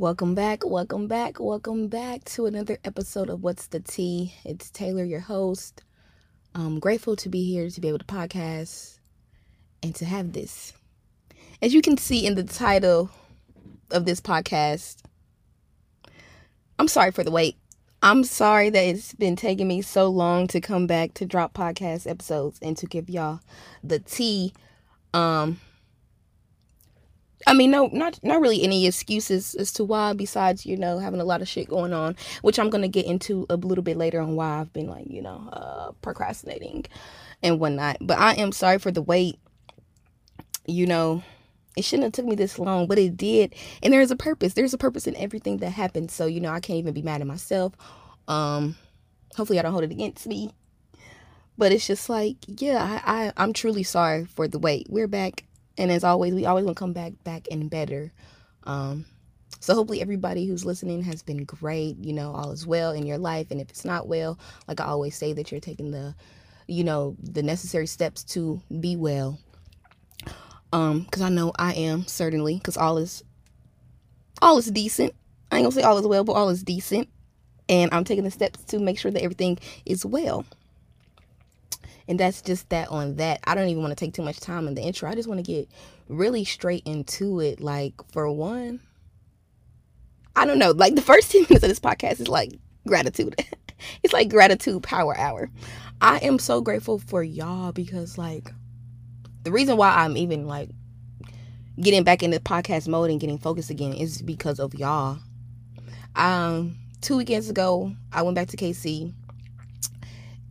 Welcome back, welcome back, welcome back to another episode of What's the Tea. It's Taylor, your host. I'm grateful to be here to be able to podcast and to have this. As you can see in the title of this podcast, I'm sorry for the wait. I'm sorry that it's been taking me so long to come back to drop podcast episodes and to give y'all the tea. Um, I mean, no, not not really any excuses as to why, besides you know having a lot of shit going on, which I'm gonna get into a little bit later on why I've been like you know uh, procrastinating and whatnot. But I am sorry for the wait. You know, it shouldn't have took me this long, but it did, and there's a purpose. There's a purpose in everything that happens. So you know, I can't even be mad at myself. Um, hopefully, I don't hold it against me. But it's just like, yeah, I, I I'm truly sorry for the wait. We're back and as always we always want to come back back and better. Um so hopefully everybody who's listening has been great you know all is well in your life and if it's not well like i always say that you're taking the you know the necessary steps to be well. Um because i know i am certainly because all is all is decent. I ain't gonna say all is well but all is decent. And i'm taking the steps to make sure that everything is well and that's just that on that. I don't even want to take too much time in the intro. I just want to get really straight into it. Like, for one, I don't know. Like, the first 10 minutes of this podcast is like gratitude. it's like gratitude power hour. I am so grateful for y'all because, like, the reason why I'm even like getting back into podcast mode and getting focused again is because of y'all. Um, two weekends ago, I went back to KC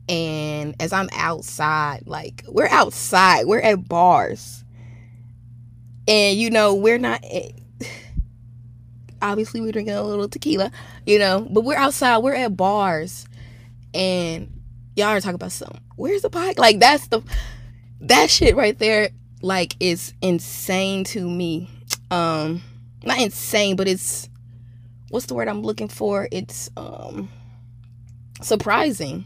and as I'm outside, like we're outside, we're at bars. And you know, we're not obviously we're drinking a little tequila, you know, but we're outside, we're at bars. And y'all are talking about some where's the bike? Like that's the that shit right there like is insane to me. Um not insane, but it's what's the word I'm looking for? It's um surprising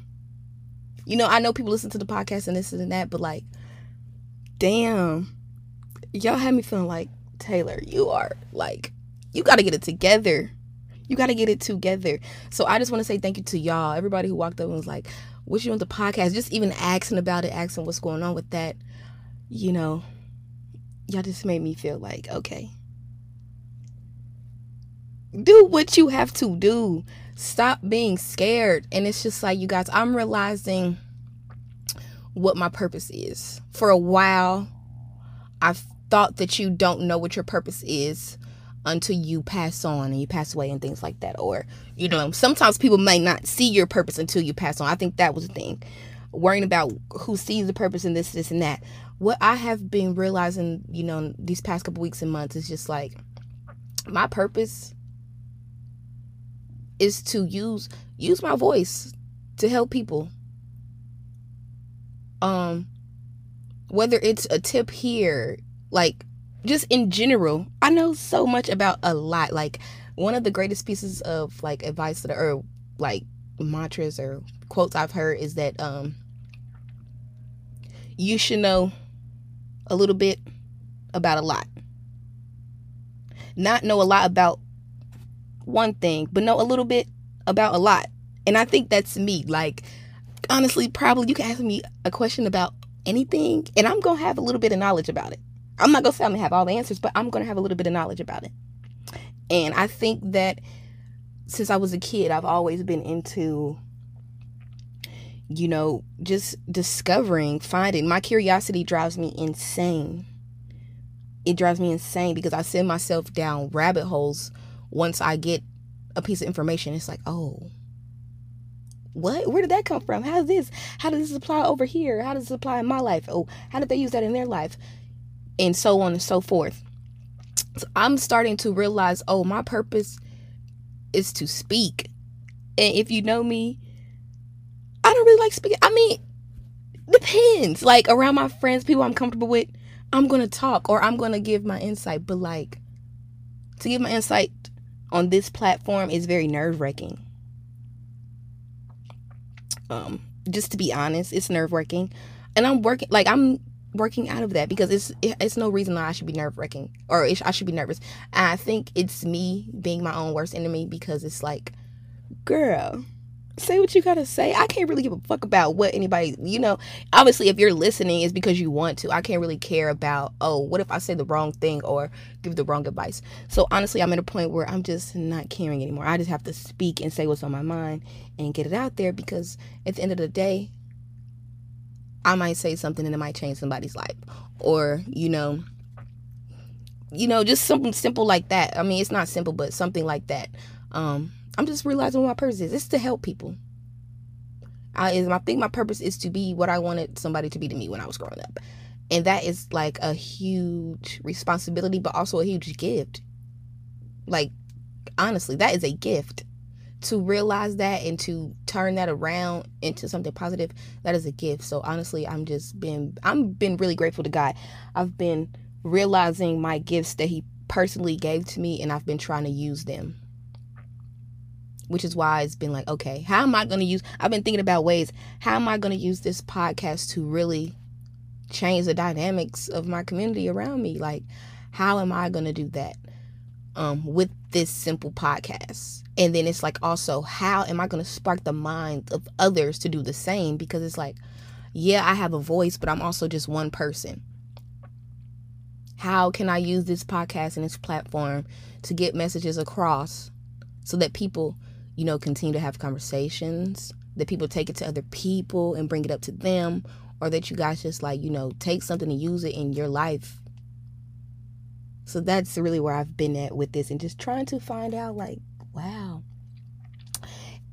you know, I know people listen to the podcast and this and that, but like, damn, y'all had me feeling like Taylor, you are like, you got to get it together. You got to get it together. So I just want to say thank you to y'all, everybody who walked up and was like, "What you on the podcast?" Just even asking about it, asking what's going on with that. You know, y'all just made me feel like, okay, do what you have to do stop being scared. And it's just like you guys i'm realizing what my purpose is. For a while i've thought that you don't know what your purpose is until you pass on and you pass away and things like that. Or you know sometimes people may not see your purpose until you pass on. I think that was the thing. Worrying about who sees the purpose in this this and that. What i have been realizing you know these past couple weeks and months is just like my purpose is to use use my voice to help people. Um whether it's a tip here, like just in general, I know so much about a lot. Like one of the greatest pieces of like advice that or like mantras or quotes I've heard is that um you should know a little bit about a lot. Not know a lot about one thing, but know a little bit about a lot. And I think that's me. Like, honestly, probably you can ask me a question about anything, and I'm going to have a little bit of knowledge about it. I'm not going to say I'm going to have all the answers, but I'm going to have a little bit of knowledge about it. And I think that since I was a kid, I've always been into, you know, just discovering, finding. My curiosity drives me insane. It drives me insane because I send myself down rabbit holes once I get a piece of information, it's like, oh, what? Where did that come from? How's this? How does this apply over here? How does this apply in my life? Oh, how did they use that in their life? And so on and so forth. So I'm starting to realize, oh, my purpose is to speak. And if you know me, I don't really like speaking. I mean, depends. Like around my friends, people I'm comfortable with, I'm going to talk or I'm going to give my insight. But like, to give my insight on this platform is very nerve wracking. Um, just to be honest, it's nerve wracking. And I'm working like I'm working out of that because it's it's no reason that I should be nerve wracking or I should be nervous. I think it's me being my own worst enemy because it's like, girl, say what you gotta say. I can't really give a fuck about what anybody, you know. Obviously, if you're listening, it's because you want to. I can't really care about, oh, what if I say the wrong thing or give the wrong advice. So honestly, I'm at a point where I'm just not caring anymore. I just have to speak and say what's on my mind and get it out there because at the end of the day, I might say something and it might change somebody's life. Or, you know, you know, just something simple like that. I mean, it's not simple, but something like that. Um, I'm just realizing what my purpose is. It's to help people. I is I think my purpose is to be what I wanted somebody to be to me when I was growing up. And that is like a huge responsibility, but also a huge gift. Like, honestly, that is a gift. To realize that and to turn that around into something positive, that is a gift. So honestly, I'm just been I'm been really grateful to God. I've been realizing my gifts that He personally gave to me and I've been trying to use them which is why it's been like, okay, how am I going to use? I've been thinking about ways, how am I going to use this podcast to really change the dynamics of my community around me? Like, how am I going to do that um, with this simple podcast? And then it's like, also, how am I going to spark the minds of others to do the same? Because it's like, yeah, I have a voice, but I'm also just one person. How can I use this podcast and this platform to get messages across so that people you know, continue to have conversations, that people take it to other people and bring it up to them, or that you guys just like, you know, take something and use it in your life. So that's really where I've been at with this and just trying to find out, like, wow.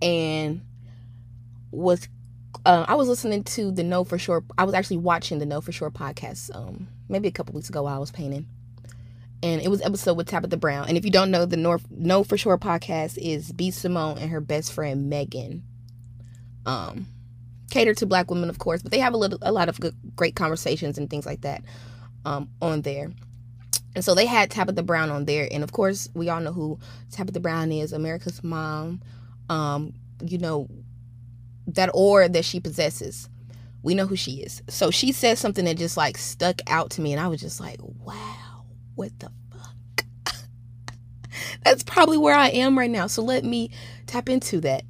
And was uh, I was listening to the Know for Sure. I was actually watching the Know for Sure podcast um, maybe a couple weeks ago while I was painting and it was episode with Tabitha Brown. And if you don't know, the North Know for Sure podcast is B Simone and her best friend Megan. Um, cater to black women, of course, but they have a little, a lot of good, great conversations and things like that um, on there. And so they had Tabitha Brown on there, and of course, we all know who Tabitha Brown is, America's mom. Um, you know that aura that she possesses. We know who she is. So she said something that just like stuck out to me, and I was just like, wow what the fuck? That's probably where I am right now. So let me tap into that.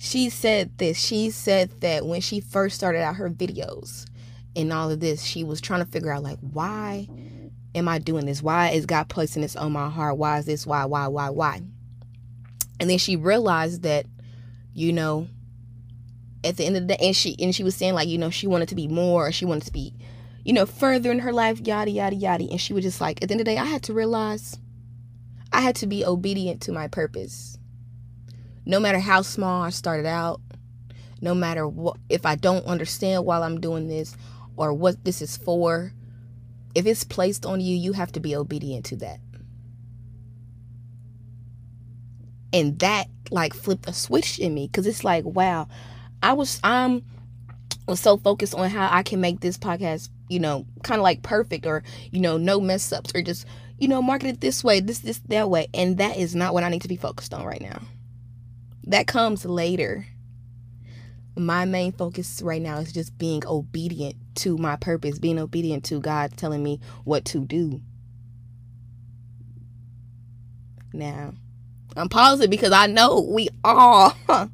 She said this. She said that when she first started out her videos and all of this, she was trying to figure out, like, why am I doing this? Why is God placing this on my heart? Why is this? Why, why, why, why? And then she realized that, you know, at the end of the day, and she and she was saying like, you know, she wanted to be more, or she wanted to be you know, further in her life, yada, yada, yada. And she was just like, at the end of the day, I had to realize I had to be obedient to my purpose. No matter how small I started out, no matter what, if I don't understand why I'm doing this or what this is for, if it's placed on you, you have to be obedient to that. And that like flipped a switch in me because it's like, wow, I was, I'm, was so focused on how I can make this podcast you know, kind of like perfect or, you know, no mess ups or just, you know, market it this way, this, this, that way. And that is not what I need to be focused on right now. That comes later. My main focus right now is just being obedient to my purpose, being obedient to God telling me what to do. Now, I'm pausing because I know we all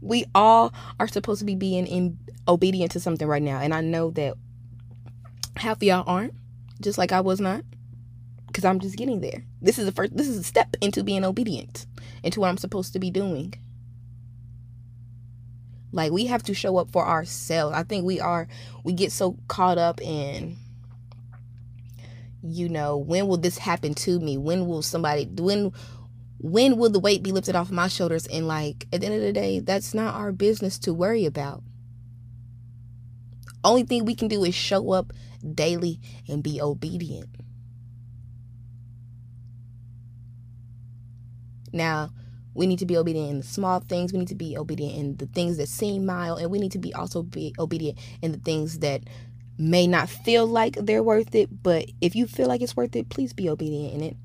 we all are supposed to be being in obedient to something right now and i know that half of y'all aren't, just like I was not, because I'm just getting there. This is the first. This is a step into being obedient, into what I'm supposed to be doing. Like we have to show up for ourselves. I think we are. We get so caught up in you know when will this happen to me when will somebody when when will the weight be lifted off my shoulders and like at the end of the day that's not our business to worry about only thing we can do is show up daily and be obedient. Now, we need to be obedient in the small things. We need to be obedient in the things that seem mild, and we need to be also be obedient in the things that may not feel like they're worth it. But if you feel like it's worth it, please be obedient in it.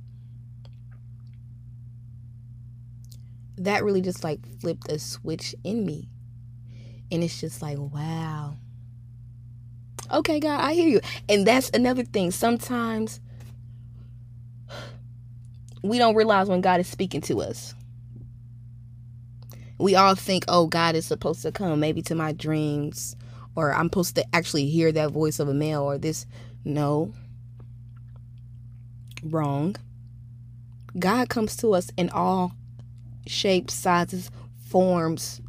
That really just like flipped a switch in me. And it's just like, wow. Okay, God, I hear you. And that's another thing. Sometimes we don't realize when God is speaking to us. We all think, oh, God is supposed to come maybe to my dreams, or I'm supposed to actually hear that voice of a male, or this. No. Wrong. God comes to us in all shapes, sizes, forms.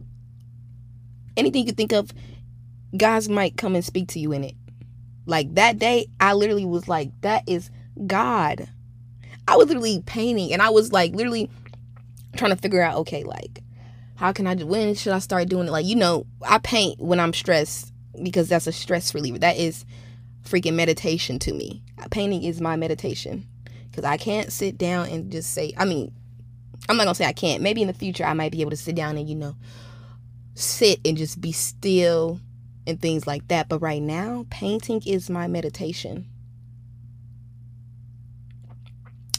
Anything you think of, God's might come and speak to you in it. Like that day, I literally was like, that is God. I was literally painting and I was like literally trying to figure out, okay, like, how can I do when should I start doing it? Like, you know, I paint when I'm stressed because that's a stress reliever. That is freaking meditation to me. Painting is my meditation. Because I can't sit down and just say, I mean, I'm not gonna say I can't. Maybe in the future I might be able to sit down and, you know, sit and just be still and things like that. But right now, painting is my meditation.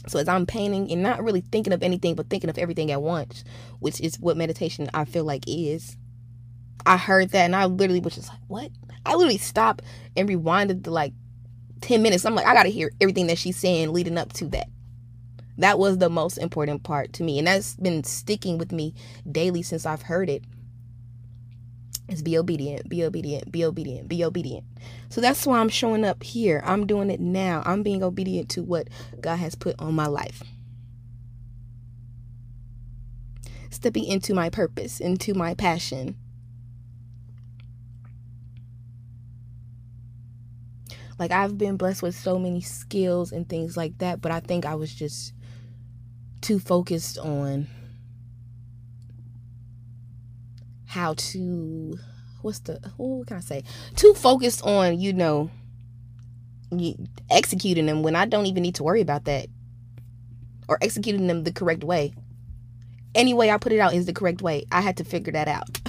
So as I'm painting and not really thinking of anything but thinking of everything at once, which is what meditation I feel like is. I heard that and I literally was just like, what? I literally stopped and rewinded to like 10 minutes. I'm like, I gotta hear everything that she's saying leading up to that. That was the most important part to me. And that's been sticking with me daily since I've heard it is be obedient, be obedient, be obedient, be obedient. So that's why I'm showing up here. I'm doing it now. I'm being obedient to what God has put on my life. Stepping into my purpose, into my passion. Like I've been blessed with so many skills and things like that, but I think I was just too focused on how to what's the what can I say? Too focused on, you know, executing them when I don't even need to worry about that. Or executing them the correct way. Any way I put it out is the correct way. I had to figure that out.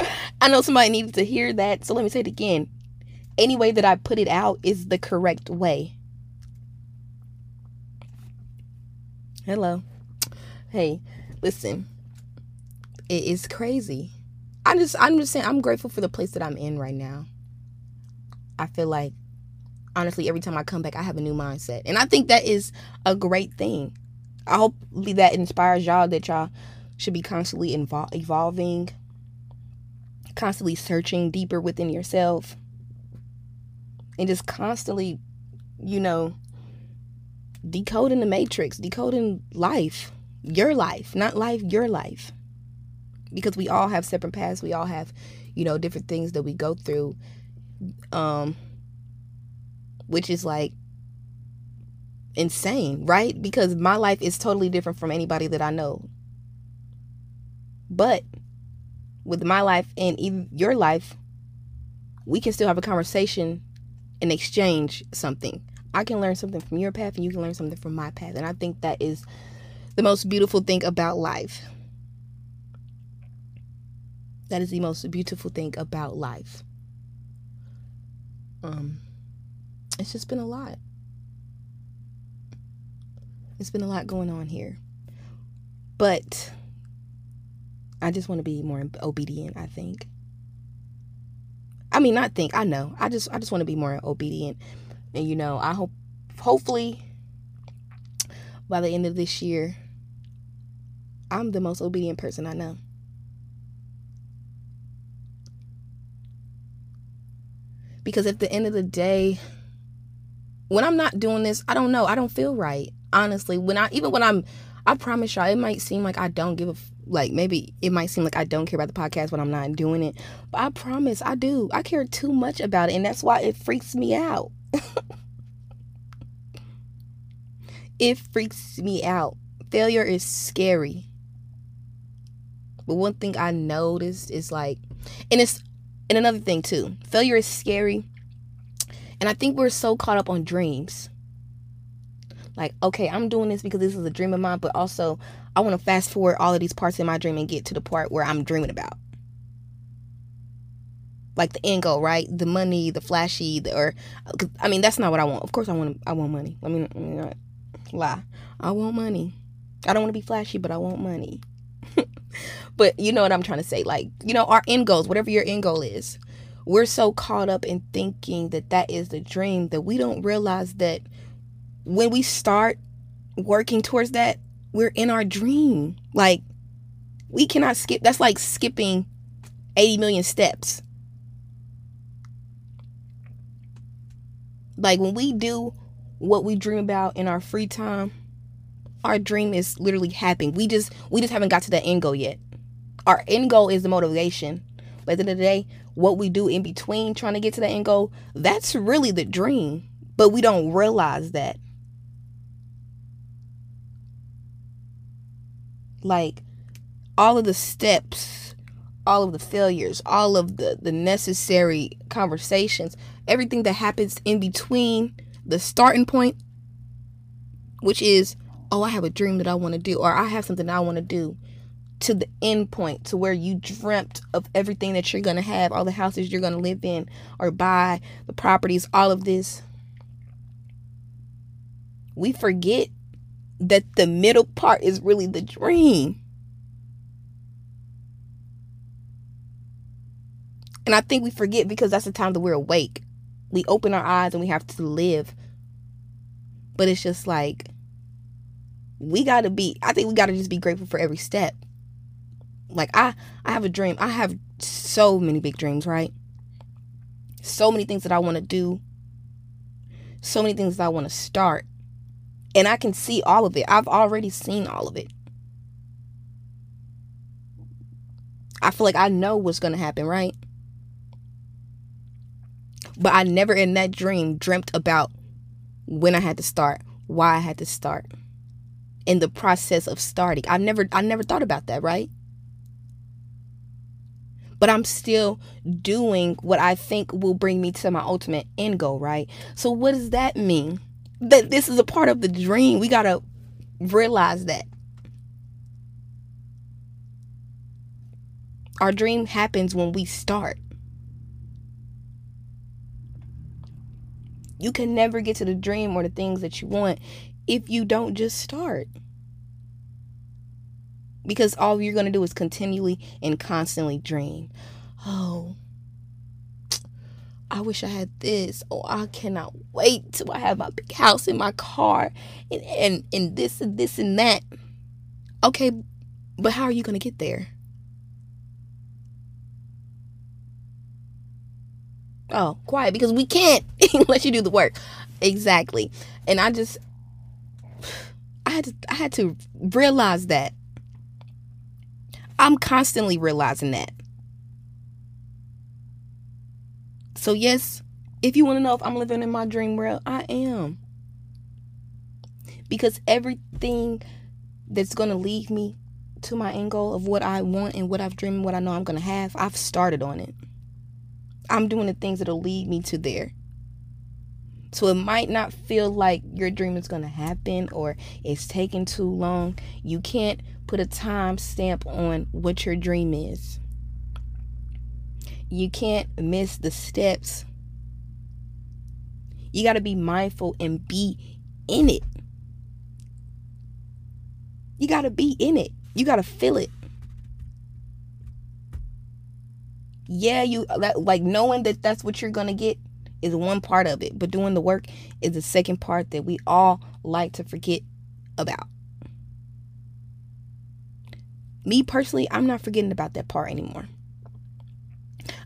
I know somebody needed to hear that, so let me say it again. Any way that I put it out is the correct way. Hello. Hey, listen it is crazy. I just I'm just saying I'm grateful for the place that I'm in right now. I feel like honestly every time I come back I have a new mindset. And I think that is a great thing. I hope that inspires y'all that y'all should be constantly invol- evolving, constantly searching deeper within yourself, and just constantly, you know, decoding the matrix, decoding life, your life, not life, your life because we all have separate paths we all have you know different things that we go through um which is like insane right? Because my life is totally different from anybody that i know. But with my life and even your life we can still have a conversation and exchange something. I can learn something from your path and you can learn something from my path and i think that is the most beautiful thing about life that is the most beautiful thing about life. Um, it's just been a lot. It's been a lot going on here. But I just want to be more obedient, I think. I mean, not think, I know. I just I just want to be more obedient. And you know, I hope hopefully by the end of this year I'm the most obedient person I know. Because at the end of the day, when I'm not doing this, I don't know. I don't feel right. Honestly, when I even when I'm I promise y'all, it might seem like I don't give a like maybe it might seem like I don't care about the podcast when I'm not doing it. But I promise I do. I care too much about it, and that's why it freaks me out. it freaks me out. Failure is scary. But one thing I noticed is like and it's and another thing too, failure is scary. And I think we're so caught up on dreams. Like, okay, I'm doing this because this is a dream of mine, but also I want to fast forward all of these parts in my dream and get to the part where I'm dreaming about. Like the end goal, right? The money, the flashy, the, or I mean, that's not what I want. Of course, I want I want money. I mean, let me not lie. I want money. I don't want to be flashy, but I want money. But you know what I'm trying to say. Like, you know, our end goals, whatever your end goal is, we're so caught up in thinking that that is the dream that we don't realize that when we start working towards that, we're in our dream. Like, we cannot skip. That's like skipping 80 million steps. Like, when we do what we dream about in our free time, our dream is literally happening. We just we just haven't got to that end goal yet. Our end goal is the motivation. But at the end of the day, what we do in between trying to get to that end goal, that's really the dream. But we don't realize that. Like all of the steps, all of the failures, all of the, the necessary conversations, everything that happens in between the starting point, which is, oh, I have a dream that I want to do, or I have something I want to do, to the end point, to where you dreamt of everything that you're going to have, all the houses you're going to live in or buy, the properties, all of this. We forget that the middle part is really the dream. And I think we forget because that's the time that we're awake. We open our eyes and we have to live. But it's just like, we got to be, I think we got to just be grateful for every step. Like, I, I have a dream. I have so many big dreams, right? So many things that I want to do. So many things that I want to start. And I can see all of it. I've already seen all of it. I feel like I know what's going to happen, right? But I never in that dream dreamt about when I had to start, why I had to start, in the process of starting. I never I never thought about that, right? But I'm still doing what I think will bring me to my ultimate end goal, right? So what does that mean? that this is a part of the dream. We got to realize that. Our dream happens when we start. You can never get to the dream or the things that you want if you don't just start. Because all you're going to do is continually and constantly dream. Oh, I wish I had this. Oh, I cannot wait till I have my big house and my car and, and, and this and this and that. Okay, but how are you going to get there? Oh, quiet because we can't unless you do the work. Exactly. And I just I had to I had to realize that. I'm constantly realizing that. So, yes, if you want to know if I'm living in my dream world, I am. Because everything that's going to lead me to my end goal of what I want and what I've dreamed, what I know I'm going to have, I've started on it. I'm doing the things that'll lead me to there. So it might not feel like your dream is going to happen or it's taking too long. You can't put a time stamp on what your dream is. You can't miss the steps. You got to be mindful and be in it. You got to be in it. You got to feel it. Yeah, you like knowing that that's what you're going to get is one part of it, but doing the work is the second part that we all like to forget about. Me personally, I'm not forgetting about that part anymore.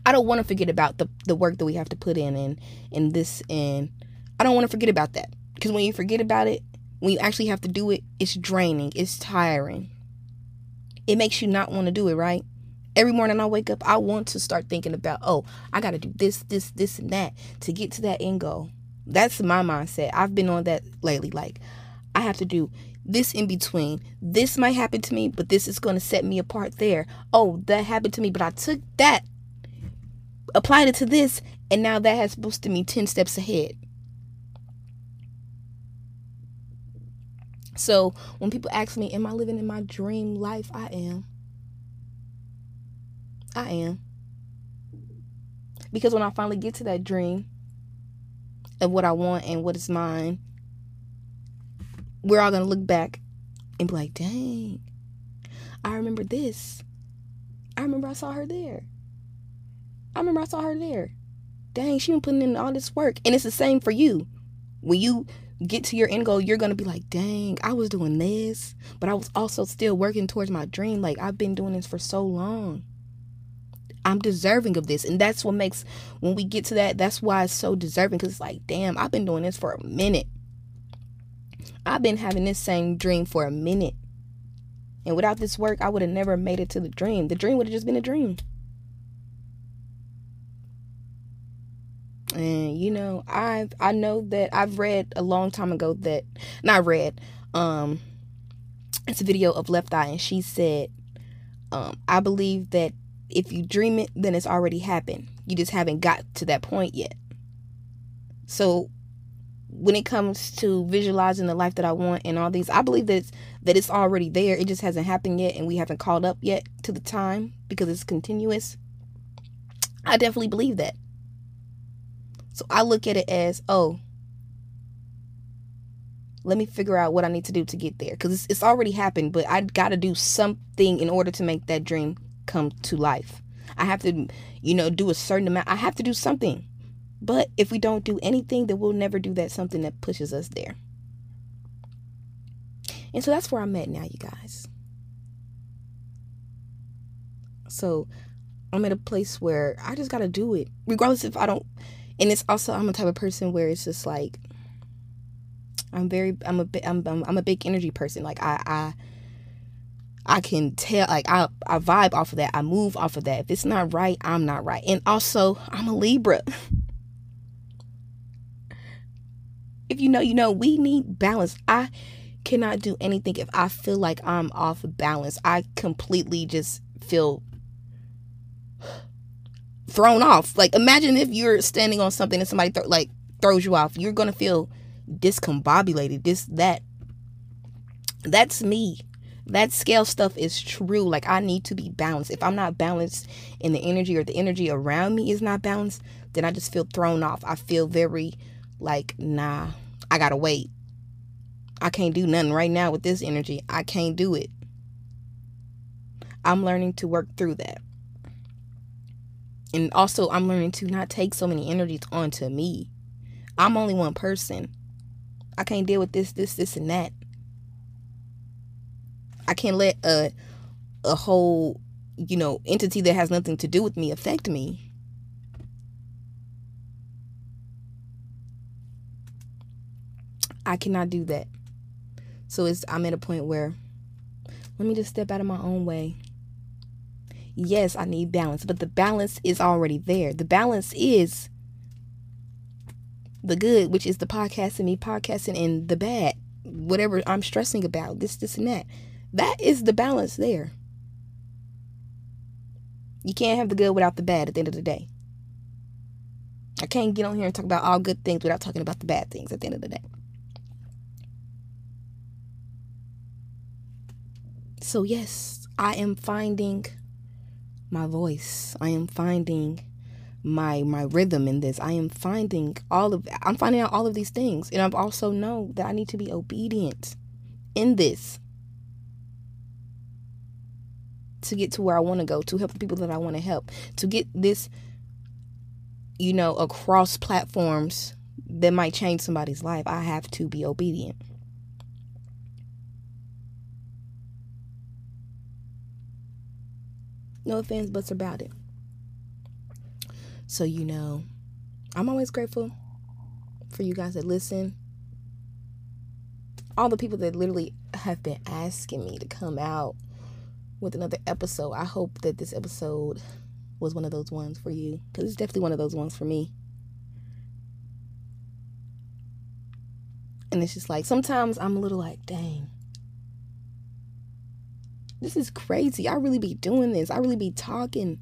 I don't want to forget about the the work that we have to put in and in this and I don't want to forget about that because when you forget about it, when you actually have to do it, it's draining, it's tiring. It makes you not want to do it, right? Every morning I wake up, I want to start thinking about, oh, I got to do this, this, this, and that to get to that end goal. That's my mindset. I've been on that lately. Like, I have to do this in between. This might happen to me, but this is going to set me apart there. Oh, that happened to me, but I took that applied it to this, and now that has boosted me 10 steps ahead. So when people ask me, Am I living in my dream life? I am. I am. Because when I finally get to that dream of what I want and what is mine, we're all going to look back and be like, Dang, I remember this. I remember I saw her there. I remember I saw her there. Dang, she been putting in all this work. And it's the same for you. When you get to your end goal, you're gonna be like, dang, I was doing this, but I was also still working towards my dream. Like I've been doing this for so long. I'm deserving of this. And that's what makes when we get to that, that's why it's so deserving. Cause it's like, damn, I've been doing this for a minute. I've been having this same dream for a minute. And without this work, I would have never made it to the dream. The dream would have just been a dream. And you know, I I know that I've read a long time ago that not read, um it's a video of Left Eye and she said, um, I believe that if you dream it, then it's already happened. You just haven't got to that point yet. So when it comes to visualizing the life that I want and all these, I believe that it's, that it's already there. It just hasn't happened yet, and we haven't called up yet to the time because it's continuous. I definitely believe that. So I look at it as, oh, let me figure out what I need to do to get there because it's, it's already happened, but I got to do something in order to make that dream come to life. I have to, you know, do a certain amount. I have to do something. But if we don't do anything, then we'll never do that something that pushes us there. And so that's where I'm at now, you guys. So I'm at a place where I just got to do it, regardless if I don't. And it's also, I'm a type of person where it's just like, I'm very, I'm a I'm, I'm, I'm a big energy person. Like I, I, I can tell, like I, I vibe off of that. I move off of that. If it's not right, I'm not right. And also, I'm a Libra. if you know, you know, we need balance. I cannot do anything if I feel like I'm off balance. I completely just feel thrown off. Like imagine if you're standing on something and somebody th- like throws you off. You're gonna feel discombobulated. This that. That's me. That scale stuff is true. Like I need to be balanced. If I'm not balanced in the energy or the energy around me is not balanced, then I just feel thrown off. I feel very like, nah, I gotta wait. I can't do nothing right now with this energy. I can't do it. I'm learning to work through that. And also, I'm learning to not take so many energies onto me. I'm only one person. I can't deal with this, this, this, and that. I can't let a a whole, you know, entity that has nothing to do with me affect me. I cannot do that. So it's I'm at a point where let me just step out of my own way. Yes, I need balance, but the balance is already there. The balance is the good, which is the podcasting, me podcasting, and the bad, whatever I'm stressing about, this, this, and that. That is the balance there. You can't have the good without the bad at the end of the day. I can't get on here and talk about all good things without talking about the bad things at the end of the day. So, yes, I am finding my voice. I am finding my my rhythm in this. I am finding all of I'm finding out all of these things. And I've also know that I need to be obedient in this to get to where I want to go, to help the people that I want to help, to get this you know, across platforms that might change somebody's life. I have to be obedient. No offense, buts about it. So, you know, I'm always grateful for you guys that listen. All the people that literally have been asking me to come out with another episode. I hope that this episode was one of those ones for you because it's definitely one of those ones for me. And it's just like sometimes I'm a little like, dang, this is crazy. I really be doing this. I really be talking.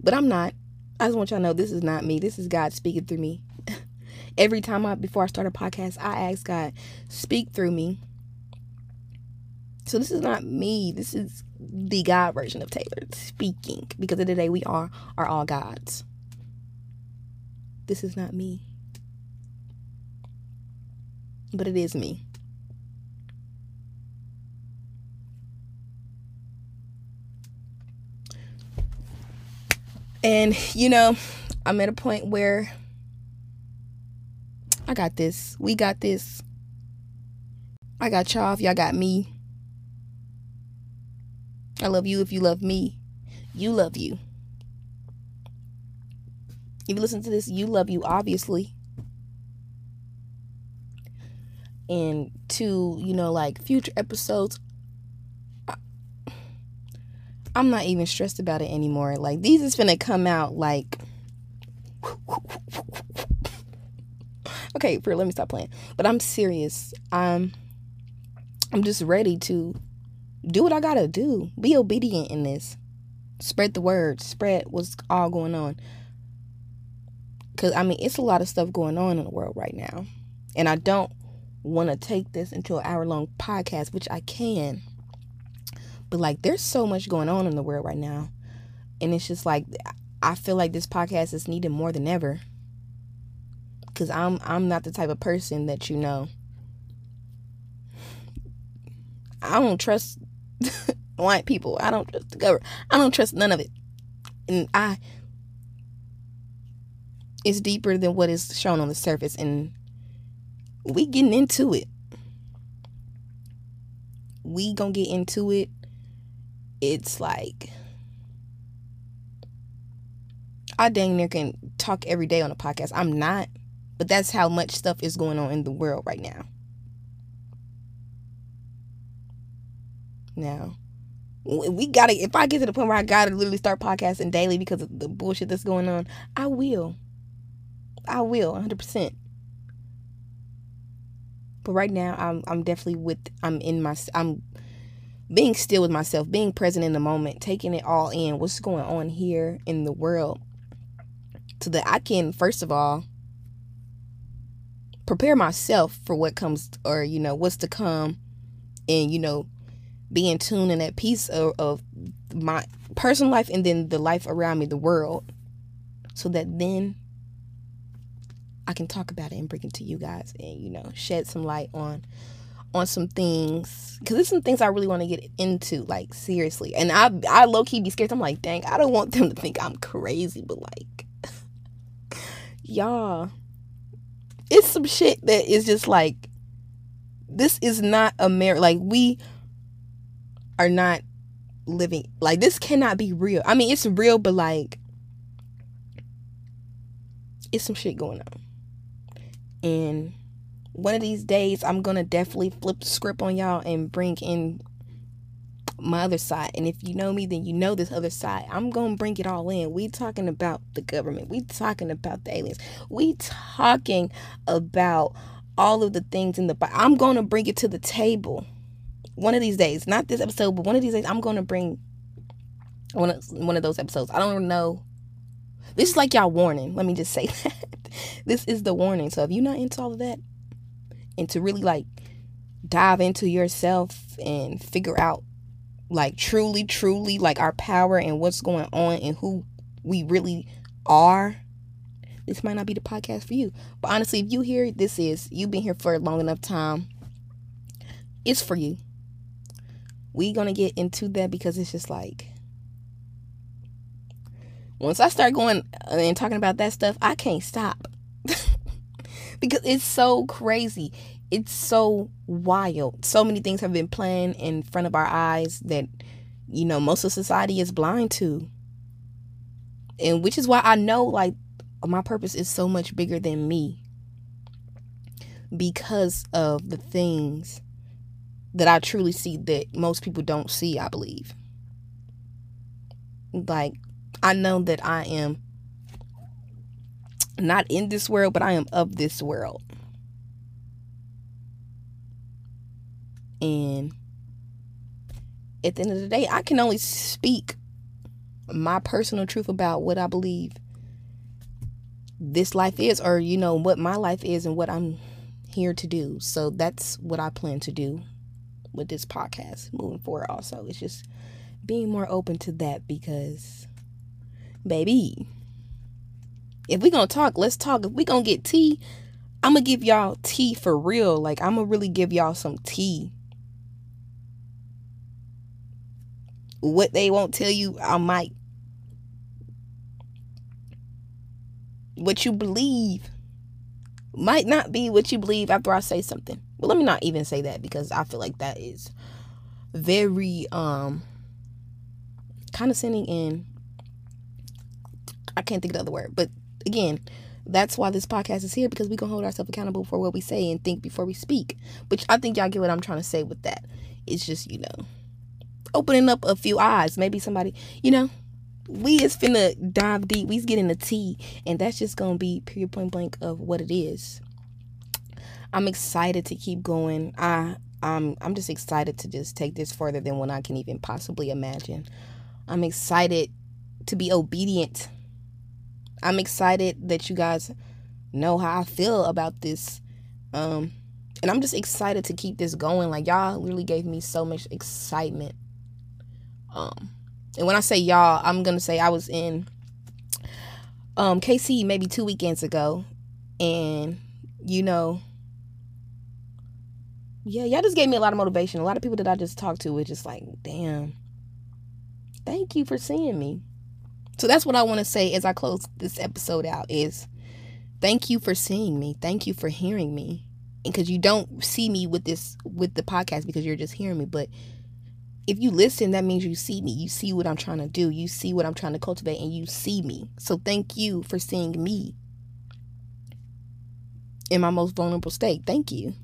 But I'm not. I just want y'all to know this is not me. This is God speaking through me. Every time I before I start a podcast, I ask God, speak through me. So this is not me. This is the God version of Taylor speaking. Because of the day we are are all gods. This is not me. But it is me. And, you know, I'm at a point where I got this. We got this. I got y'all if y'all got me. I love you if you love me. You love you. If you listen to this, you love you, obviously. And to, you know, like future episodes, I, I'm not even stressed about it anymore. Like, these is gonna come out like. okay, for let me stop playing. But I'm serious. I'm I'm just ready to do what I gotta do. Be obedient in this. Spread the word. Spread what's all going on. Cause I mean it's a lot of stuff going on in the world right now. And I don't want to take this into an hour long podcast, which I can. But like there's so much going on in the world right now. And it's just like I feel like this podcast is needed more than ever. Cause I'm I'm not the type of person that you know. I don't trust white people. I don't trust the government. I don't trust none of it. And I it's deeper than what is shown on the surface and we getting into it. We gonna get into it. It's like I dang near can talk every day on a podcast. I'm not, but that's how much stuff is going on in the world right now. Now, we gotta. If I get to the point where I gotta literally start podcasting daily because of the bullshit that's going on, I will. I will, 100. percent But right now, I'm I'm definitely with. I'm in my. I'm being still with myself, being present in the moment, taking it all in. What's going on here in the world, so that I can first of all prepare myself for what comes or you know what's to come, and you know be in tune in that piece of, of my personal life and then the life around me, the world, so that then I can talk about it and bring it to you guys and you know shed some light on on some things. Because there's some things I really want to get into like seriously. And I I low key be scared. I'm like dang I don't want them to think I'm crazy but like y'all it's some shit that is just like this is not America like we are not living like this cannot be real. I mean, it's real, but like it's some shit going on. And one of these days I'm gonna definitely flip the script on y'all and bring in my other side. And if you know me, then you know this other side. I'm gonna bring it all in. We talking about the government. We talking about the aliens. We talking about all of the things in the I'm gonna bring it to the table one of these days, not this episode, but one of these days, I'm going to bring one of, one of those episodes. I don't know. This is like y'all warning. Let me just say that. this is the warning. So if you're not into all of that, and to really like dive into yourself and figure out like truly, truly like our power and what's going on and who we really are, this might not be the podcast for you. But honestly, if you hear this is you've been here for a long enough time, it's for you we gonna get into that because it's just like once I start going and talking about that stuff, I can't stop. because it's so crazy. It's so wild. So many things have been playing in front of our eyes that, you know, most of society is blind to. And which is why I know, like, my purpose is so much bigger than me because of the things that I truly see that most people don't see, I believe. Like, I know that I am not in this world, but I am of this world. And at the end of the day, I can only speak my personal truth about what I believe this life is, or, you know, what my life is and what I'm here to do. So that's what I plan to do with this podcast moving forward also. It's just being more open to that because baby if we gonna talk let's talk. If we gonna get tea i'm gonna give y'all tea for real. Like i'm gonna really give y'all some tea. What they won't tell you i might. What you believe might not be what you believe after I say something. Well, let me not even say that because I feel like that is very um condescending and I can't think of the other word. But again, that's why this podcast is here because we can hold ourselves accountable for what we say and think before we speak. Which I think y'all get what I'm trying to say with that. It's just, you know, opening up a few eyes. Maybe somebody, you know, we is finna dive deep. We's getting the tea, and that's just gonna be pure point blank of what it is. I'm excited to keep going. I I'm I'm just excited to just take this further than what I can even possibly imagine. I'm excited to be obedient. I'm excited that you guys know how I feel about this. Um and I'm just excited to keep this going. Like y'all literally gave me so much excitement. Um and when I say y'all, I'm gonna say I was in um KC maybe two weekends ago, and you know, yeah, y'all just gave me a lot of motivation. A lot of people that I just talked to were just like, damn, thank you for seeing me. So that's what I want to say as I close this episode out is thank you for seeing me. Thank you for hearing me. And because you don't see me with this with the podcast because you're just hearing me, but if you listen, that means you see me. You see what I'm trying to do. You see what I'm trying to cultivate, and you see me. So thank you for seeing me in my most vulnerable state. Thank you.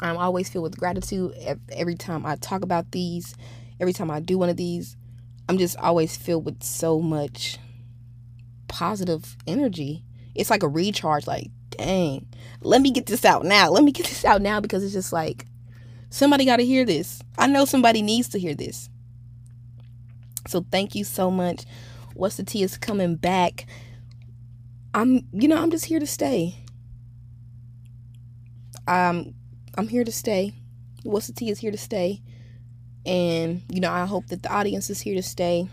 I'm always filled with gratitude every time I talk about these, every time I do one of these. I'm just always filled with so much positive energy. It's like a recharge. Like, dang, let me get this out now. Let me get this out now because it's just like somebody got to hear this. I know somebody needs to hear this. So thank you so much. What's the Tea is coming back. I'm, you know, I'm just here to stay. Um, I'm here to stay. What's the Tea is here to stay. And, you know, I hope that the audience is here to stay.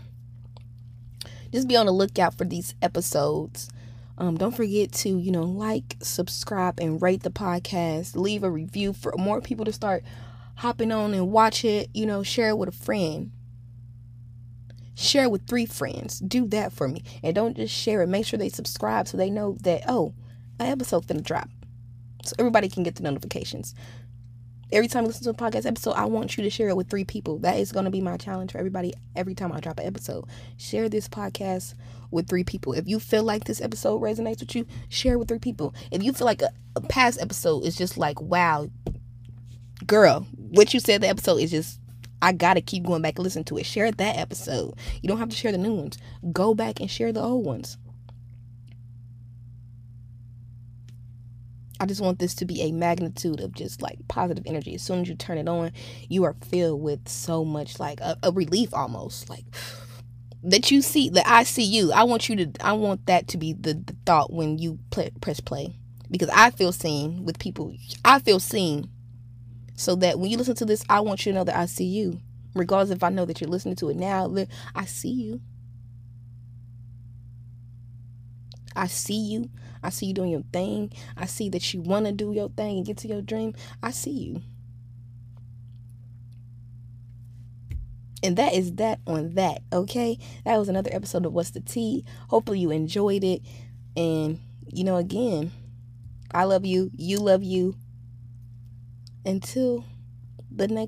Just be on the lookout for these episodes. Um, don't forget to, you know, like, subscribe, and rate the podcast. Leave a review for more people to start hopping on and watch it. You know, share it with a friend. Share it with three friends. Do that for me. And don't just share it. Make sure they subscribe so they know that, oh, an episode's gonna drop. So everybody can get the notifications every time you listen to a podcast episode, I want you to share it with three people. That is going to be my challenge for everybody every time I drop an episode. Share this podcast with three people. If you feel like this episode resonates with you, share with three people. If you feel like a, a past episode is just like, wow, girl, what you said the episode is just I gotta keep going back and listen to it. Share that episode. You don't have to share the new ones. Go back and share the old ones. I just want this to be a magnitude of just like positive energy. As soon as you turn it on, you are filled with so much like a, a relief almost like that you see that I see you. I want you to I want that to be the, the thought when you play, press play because I feel seen with people. I feel seen so that when you listen to this, I want you to know that I see you. Regardless if I know that you're listening to it now, I see you. I see you. I see you doing your thing. I see that you want to do your thing and get to your dream. I see you. And that is that on that, okay? That was another episode of What's the Tea. Hopefully you enjoyed it. And, you know, again, I love you. You love you. Until the next